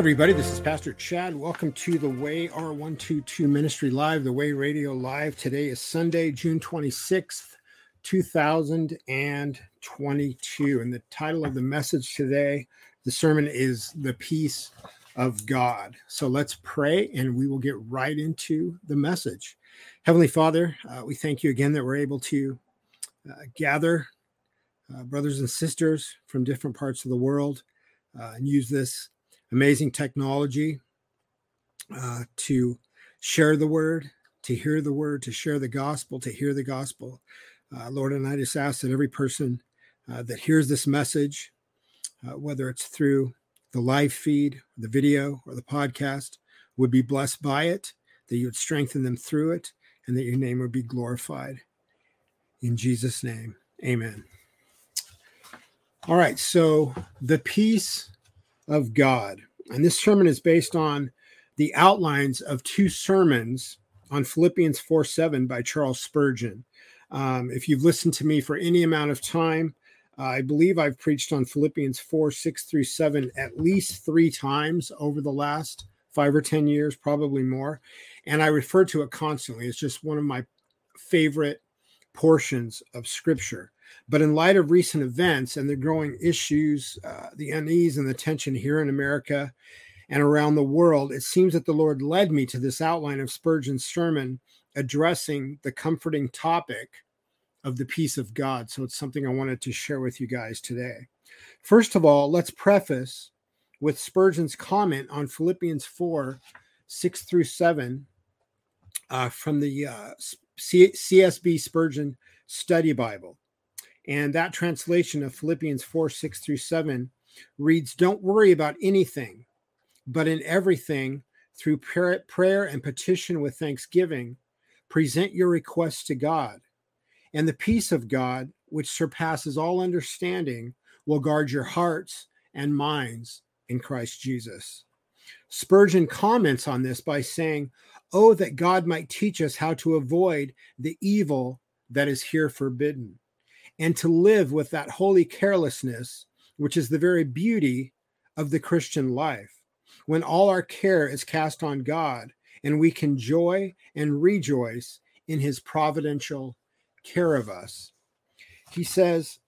everybody. This is Pastor Chad. Welcome to the Way R122 Ministry Live, the Way Radio Live. Today is Sunday, June 26th, 2022. And the title of the message today, the sermon is The Peace of God. So let's pray and we will get right into the message. Heavenly Father, uh, we thank you again that we're able to uh, gather uh, brothers and sisters from different parts of the world uh, and use this amazing technology uh, to share the word, to hear the word, to share the gospel, to hear the gospel. Uh, Lord, and I just ask that every person uh, that hears this message, uh, whether it's through the live feed, the video, or the podcast, would be blessed by it, that you would strengthen them through it, and that your name would be glorified. In Jesus' name, amen. All right, so the peace of God. And this sermon is based on the outlines of two sermons on Philippians 4 7 by Charles Spurgeon. Um, if you've listened to me for any amount of time, uh, I believe I've preached on Philippians 4 6 through 7 at least three times over the last five or 10 years, probably more. And I refer to it constantly. It's just one of my favorite portions of scripture. But in light of recent events and the growing issues, uh, the unease and the tension here in America and around the world, it seems that the Lord led me to this outline of Spurgeon's sermon addressing the comforting topic of the peace of God. So it's something I wanted to share with you guys today. First of all, let's preface with Spurgeon's comment on Philippians 4 6 through 7 uh, from the uh, C- CSB Spurgeon Study Bible. And that translation of Philippians 4 6 through 7 reads, Don't worry about anything, but in everything, through prayer and petition with thanksgiving, present your requests to God. And the peace of God, which surpasses all understanding, will guard your hearts and minds in Christ Jesus. Spurgeon comments on this by saying, Oh, that God might teach us how to avoid the evil that is here forbidden and to live with that holy carelessness, which is the very beauty of the Christian life, when all our care is cast on God and we can joy and rejoice in his providential care of us. He says,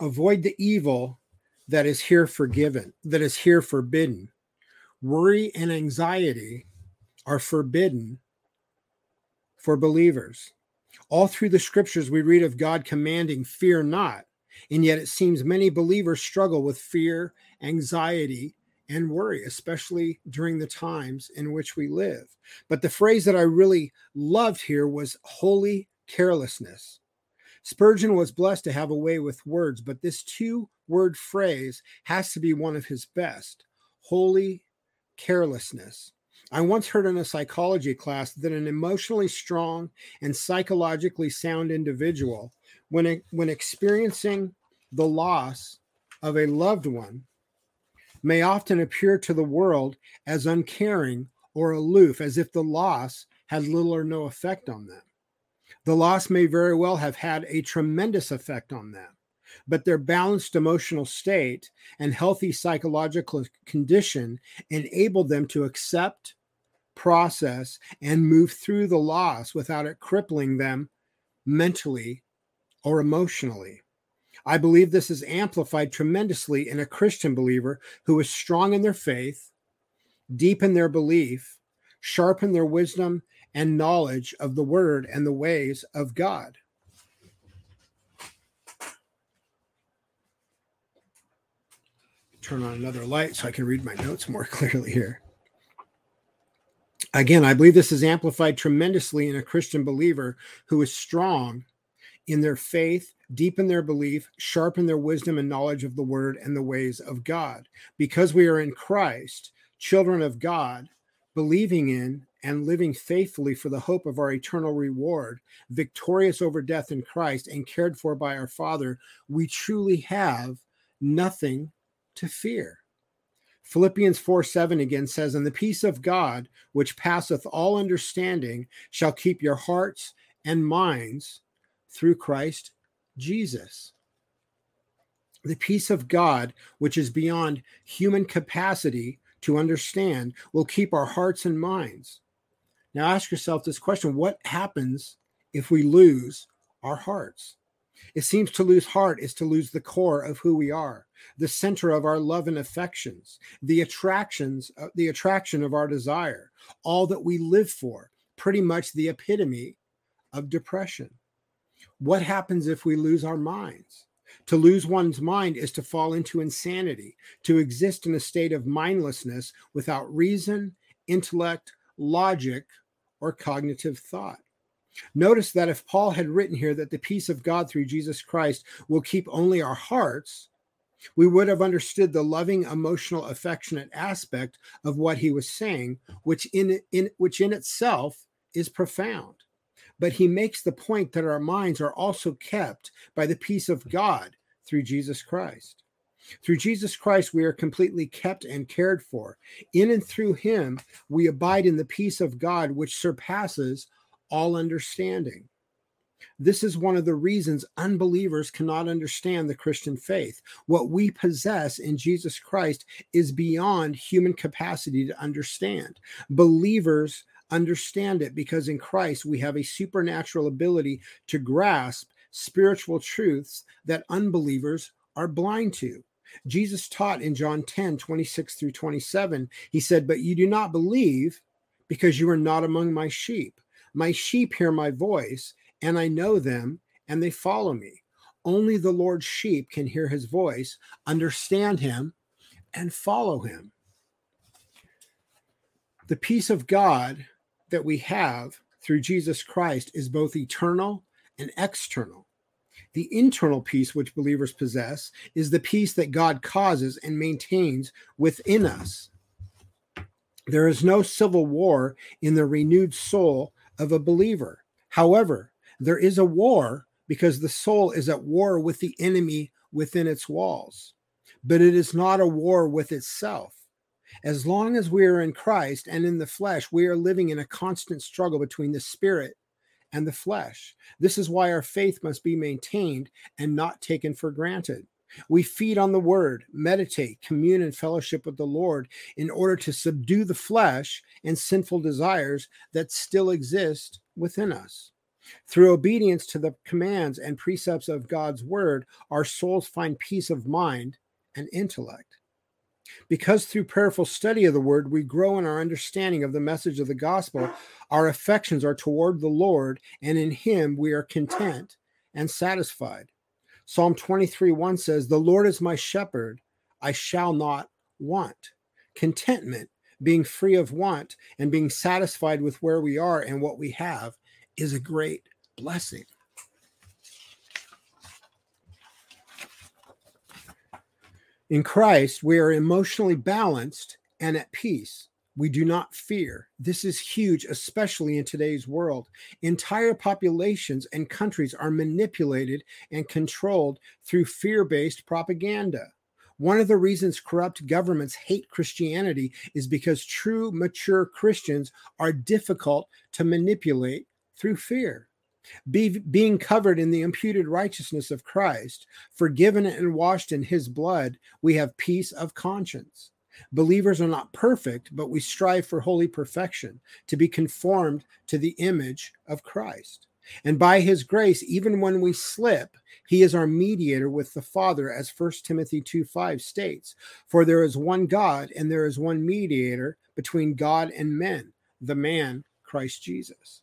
avoid the evil that is here forgiven, that is here forbidden. Worry and anxiety are forbidden for believers. All through the scriptures, we read of God commanding, Fear not. And yet, it seems many believers struggle with fear, anxiety, and worry, especially during the times in which we live. But the phrase that I really loved here was holy carelessness. Spurgeon was blessed to have a way with words, but this two word phrase has to be one of his best holy carelessness. I once heard in a psychology class that an emotionally strong and psychologically sound individual, when, when experiencing the loss of a loved one, may often appear to the world as uncaring or aloof, as if the loss had little or no effect on them. The loss may very well have had a tremendous effect on them but their balanced emotional state and healthy psychological condition enabled them to accept, process, and move through the loss without it crippling them mentally or emotionally. I believe this is amplified tremendously in a Christian believer who is strong in their faith, deep in their belief, sharp in their wisdom and knowledge of the word and the ways of God. turn on another light so I can read my notes more clearly here. Again, I believe this is amplified tremendously in a Christian believer who is strong in their faith, deep in their belief, sharp in their wisdom and knowledge of the word and the ways of God. Because we are in Christ, children of God, believing in and living faithfully for the hope of our eternal reward, victorious over death in Christ and cared for by our Father, we truly have nothing to fear. Philippians 4 7 again says, And the peace of God, which passeth all understanding, shall keep your hearts and minds through Christ Jesus. The peace of God, which is beyond human capacity to understand, will keep our hearts and minds. Now ask yourself this question what happens if we lose our hearts? It seems to lose heart is to lose the core of who we are, the center of our love and affections, the attractions, uh, the attraction of our desire, all that we live for, pretty much the epitome of depression. What happens if we lose our minds? To lose one's mind is to fall into insanity, to exist in a state of mindlessness without reason, intellect, logic, or cognitive thought. Notice that if Paul had written here that the peace of God through Jesus Christ will keep only our hearts, we would have understood the loving, emotional, affectionate aspect of what he was saying, which in, in which in itself is profound. But he makes the point that our minds are also kept by the peace of God through Jesus Christ. Through Jesus Christ, we are completely kept and cared for. In and through him, we abide in the peace of God, which surpasses all understanding. This is one of the reasons unbelievers cannot understand the Christian faith. What we possess in Jesus Christ is beyond human capacity to understand. Believers understand it because in Christ we have a supernatural ability to grasp spiritual truths that unbelievers are blind to. Jesus taught in John 10 26 through 27, he said, But you do not believe because you are not among my sheep. My sheep hear my voice, and I know them, and they follow me. Only the Lord's sheep can hear his voice, understand him, and follow him. The peace of God that we have through Jesus Christ is both eternal and external. The internal peace which believers possess is the peace that God causes and maintains within us. There is no civil war in the renewed soul of a believer. However, there is a war because the soul is at war with the enemy within its walls, but it is not a war with itself. As long as we are in Christ and in the flesh, we are living in a constant struggle between the spirit and the flesh. This is why our faith must be maintained and not taken for granted. We feed on the word, meditate, commune, and fellowship with the Lord in order to subdue the flesh and sinful desires that still exist within us. Through obedience to the commands and precepts of God's word, our souls find peace of mind and intellect. Because through prayerful study of the word, we grow in our understanding of the message of the gospel, our affections are toward the Lord, and in him we are content and satisfied. Psalm 23 1 says, The Lord is my shepherd, I shall not want. Contentment, being free of want and being satisfied with where we are and what we have, is a great blessing. In Christ, we are emotionally balanced and at peace. We do not fear. This is huge, especially in today's world. Entire populations and countries are manipulated and controlled through fear based propaganda. One of the reasons corrupt governments hate Christianity is because true, mature Christians are difficult to manipulate through fear. Be, being covered in the imputed righteousness of Christ, forgiven and washed in his blood, we have peace of conscience. Believers are not perfect, but we strive for holy perfection, to be conformed to the image of Christ. And by his grace, even when we slip, he is our mediator with the Father, as 1 Timothy 2 5 states. For there is one God, and there is one mediator between God and men, the man, Christ Jesus.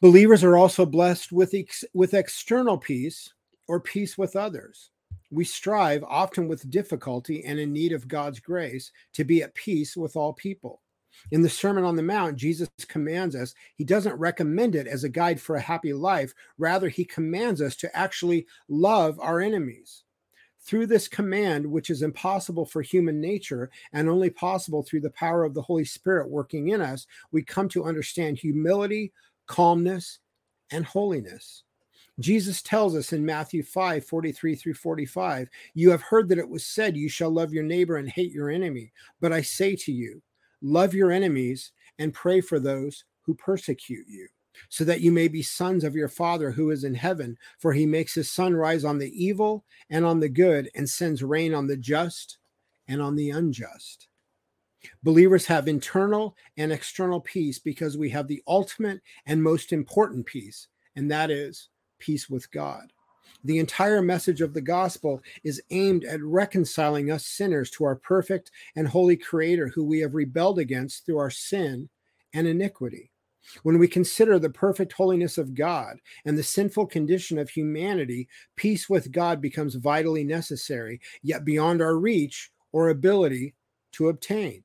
Believers are also blessed with, ex- with external peace or peace with others. We strive, often with difficulty and in need of God's grace, to be at peace with all people. In the Sermon on the Mount, Jesus commands us, he doesn't recommend it as a guide for a happy life. Rather, he commands us to actually love our enemies. Through this command, which is impossible for human nature and only possible through the power of the Holy Spirit working in us, we come to understand humility, calmness, and holiness. Jesus tells us in Matthew 5 43 through 45, You have heard that it was said, You shall love your neighbor and hate your enemy. But I say to you, love your enemies and pray for those who persecute you. so that you may be sons of your Father who is in heaven. For he makes his sun rise on the evil and on the good, and sends rain on the just and on the unjust. Believers have internal and external peace because we have the ultimate and most important peace, and that is peace with God. The entire message of the gospel is aimed at reconciling us sinners to our perfect and holy Creator who we have rebelled against through our sin and iniquity. When we consider the perfect holiness of God and the sinful condition of humanity, peace with God becomes vitally necessary, yet beyond our reach or ability to obtain.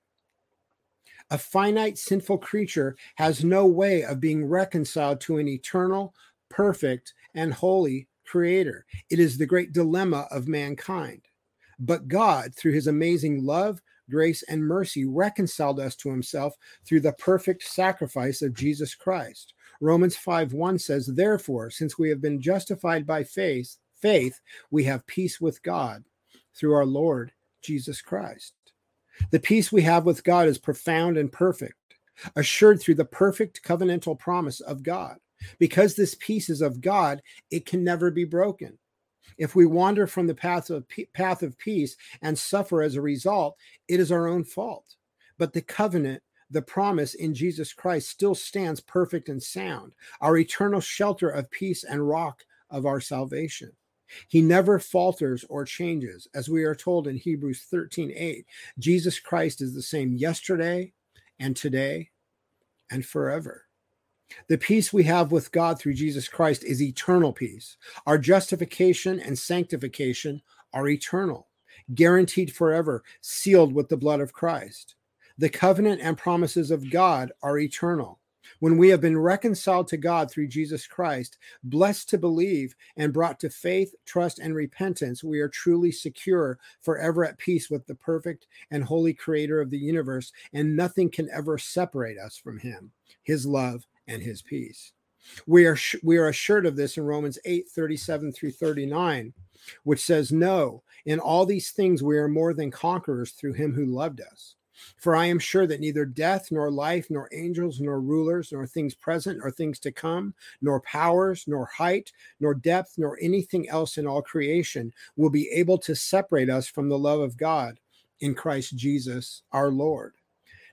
A finite sinful creature has no way of being reconciled to an eternal, perfect, and holy creator. It is the great dilemma of mankind. But God, through his amazing love, grace, and mercy reconciled us to himself through the perfect sacrifice of Jesus Christ. Romans 5 1 says, Therefore, since we have been justified by faith, faith, we have peace with God through our Lord Jesus Christ. The peace we have with God is profound and perfect, assured through the perfect covenantal promise of God. Because this peace is of God, it can never be broken. If we wander from the path of path of peace and suffer as a result, it is our own fault. But the covenant, the promise in Jesus Christ still stands perfect and sound, our eternal shelter of peace and rock of our salvation. He never falters or changes, as we are told in Hebrews 13 8. Jesus Christ is the same yesterday and today and forever. The peace we have with God through Jesus Christ is eternal peace. Our justification and sanctification are eternal, guaranteed forever, sealed with the blood of Christ. The covenant and promises of God are eternal. When we have been reconciled to God through Jesus Christ, blessed to believe, and brought to faith, trust, and repentance, we are truly secure, forever at peace with the perfect and holy Creator of the universe, and nothing can ever separate us from Him, His love, and his peace. We are we are assured of this in Romans 8 37 through 39, which says, No, in all these things we are more than conquerors through him who loved us. For I am sure that neither death, nor life, nor angels, nor rulers, nor things present, nor things to come, nor powers, nor height, nor depth, nor anything else in all creation will be able to separate us from the love of God in Christ Jesus our Lord.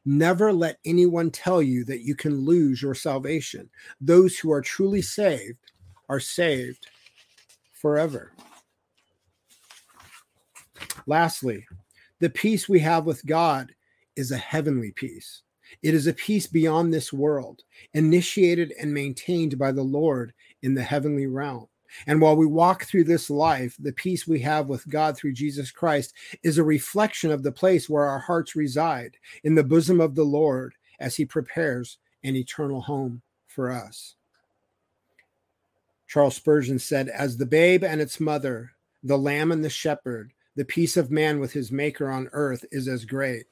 Never let anyone tell you that you can lose your salvation. Those who are truly saved are saved forever. Lastly, the peace we have with God is a heavenly peace. It is a peace beyond this world, initiated and maintained by the Lord in the heavenly realm. And while we walk through this life, the peace we have with God through Jesus Christ is a reflection of the place where our hearts reside in the bosom of the Lord as he prepares an eternal home for us. Charles Spurgeon said, As the babe and its mother, the lamb and the shepherd, the peace of man with his maker on earth is as great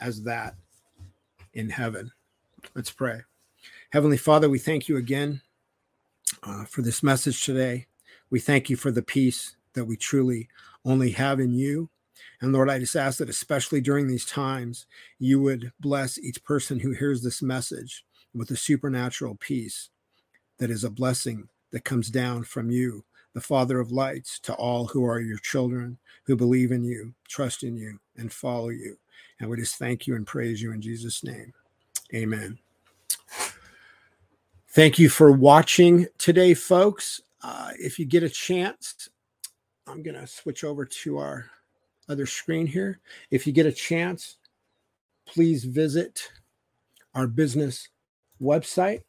as that in heaven. Let's pray. Heavenly Father, we thank you again uh, for this message today. We thank you for the peace that we truly only have in you. And Lord, I just ask that, especially during these times, you would bless each person who hears this message with a supernatural peace that is a blessing that comes down from you, the Father of lights, to all who are your children, who believe in you, trust in you, and follow you. And we just thank you and praise you in Jesus' name. Amen. Thank you for watching today, folks. Uh, if you get a chance, I'm going to switch over to our other screen here. If you get a chance, please visit our business website,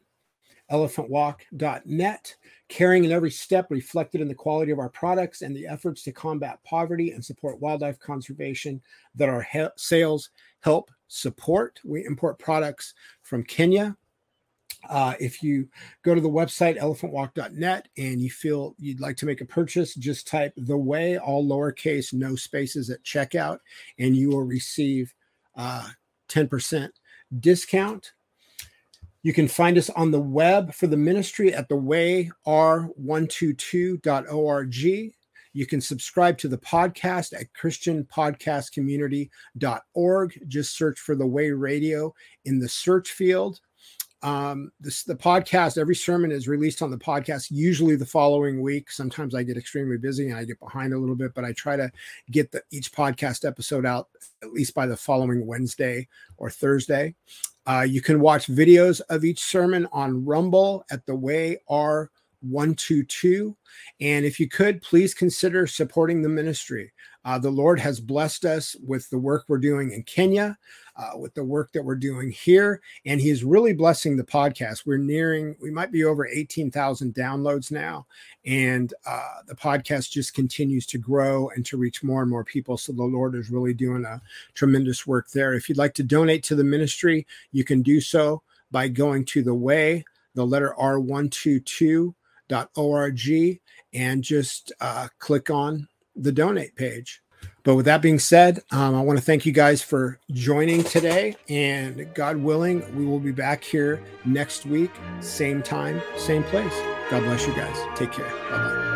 elephantwalk.net. Caring in every step reflected in the quality of our products and the efforts to combat poverty and support wildlife conservation that our he- sales help support. We import products from Kenya, uh, if you go to the website elephantwalk.net and you feel you'd like to make a purchase, just type the way, all lowercase, no spaces at checkout, and you will receive uh, 10% discount. You can find us on the web for the ministry at the way r122.org. You can subscribe to the podcast at christianpodcastcommunity.org. Just search for the way radio in the search field Um, this the podcast. Every sermon is released on the podcast. Usually the following week. Sometimes I get extremely busy and I get behind a little bit, but I try to get the, each podcast episode out at least by the following Wednesday or Thursday. Uh, you can watch videos of each sermon on Rumble at the Way R 122. And if you could, please consider supporting the ministry. Uh, the Lord has blessed us with the work we're doing in Kenya, uh, with the work that we're doing here, and He is really blessing the podcast. We're nearing, we might be over 18,000 downloads now, and uh, the podcast just continues to grow and to reach more and more people. So the Lord is really doing a tremendous work there. If you'd like to donate to the ministry, you can do so by going to the way, the letter R122 org and just uh, click on the donate page. But with that being said, um, I want to thank you guys for joining today. And God willing, we will be back here next week, same time, same place. God bless you guys. Take care. Bye bye.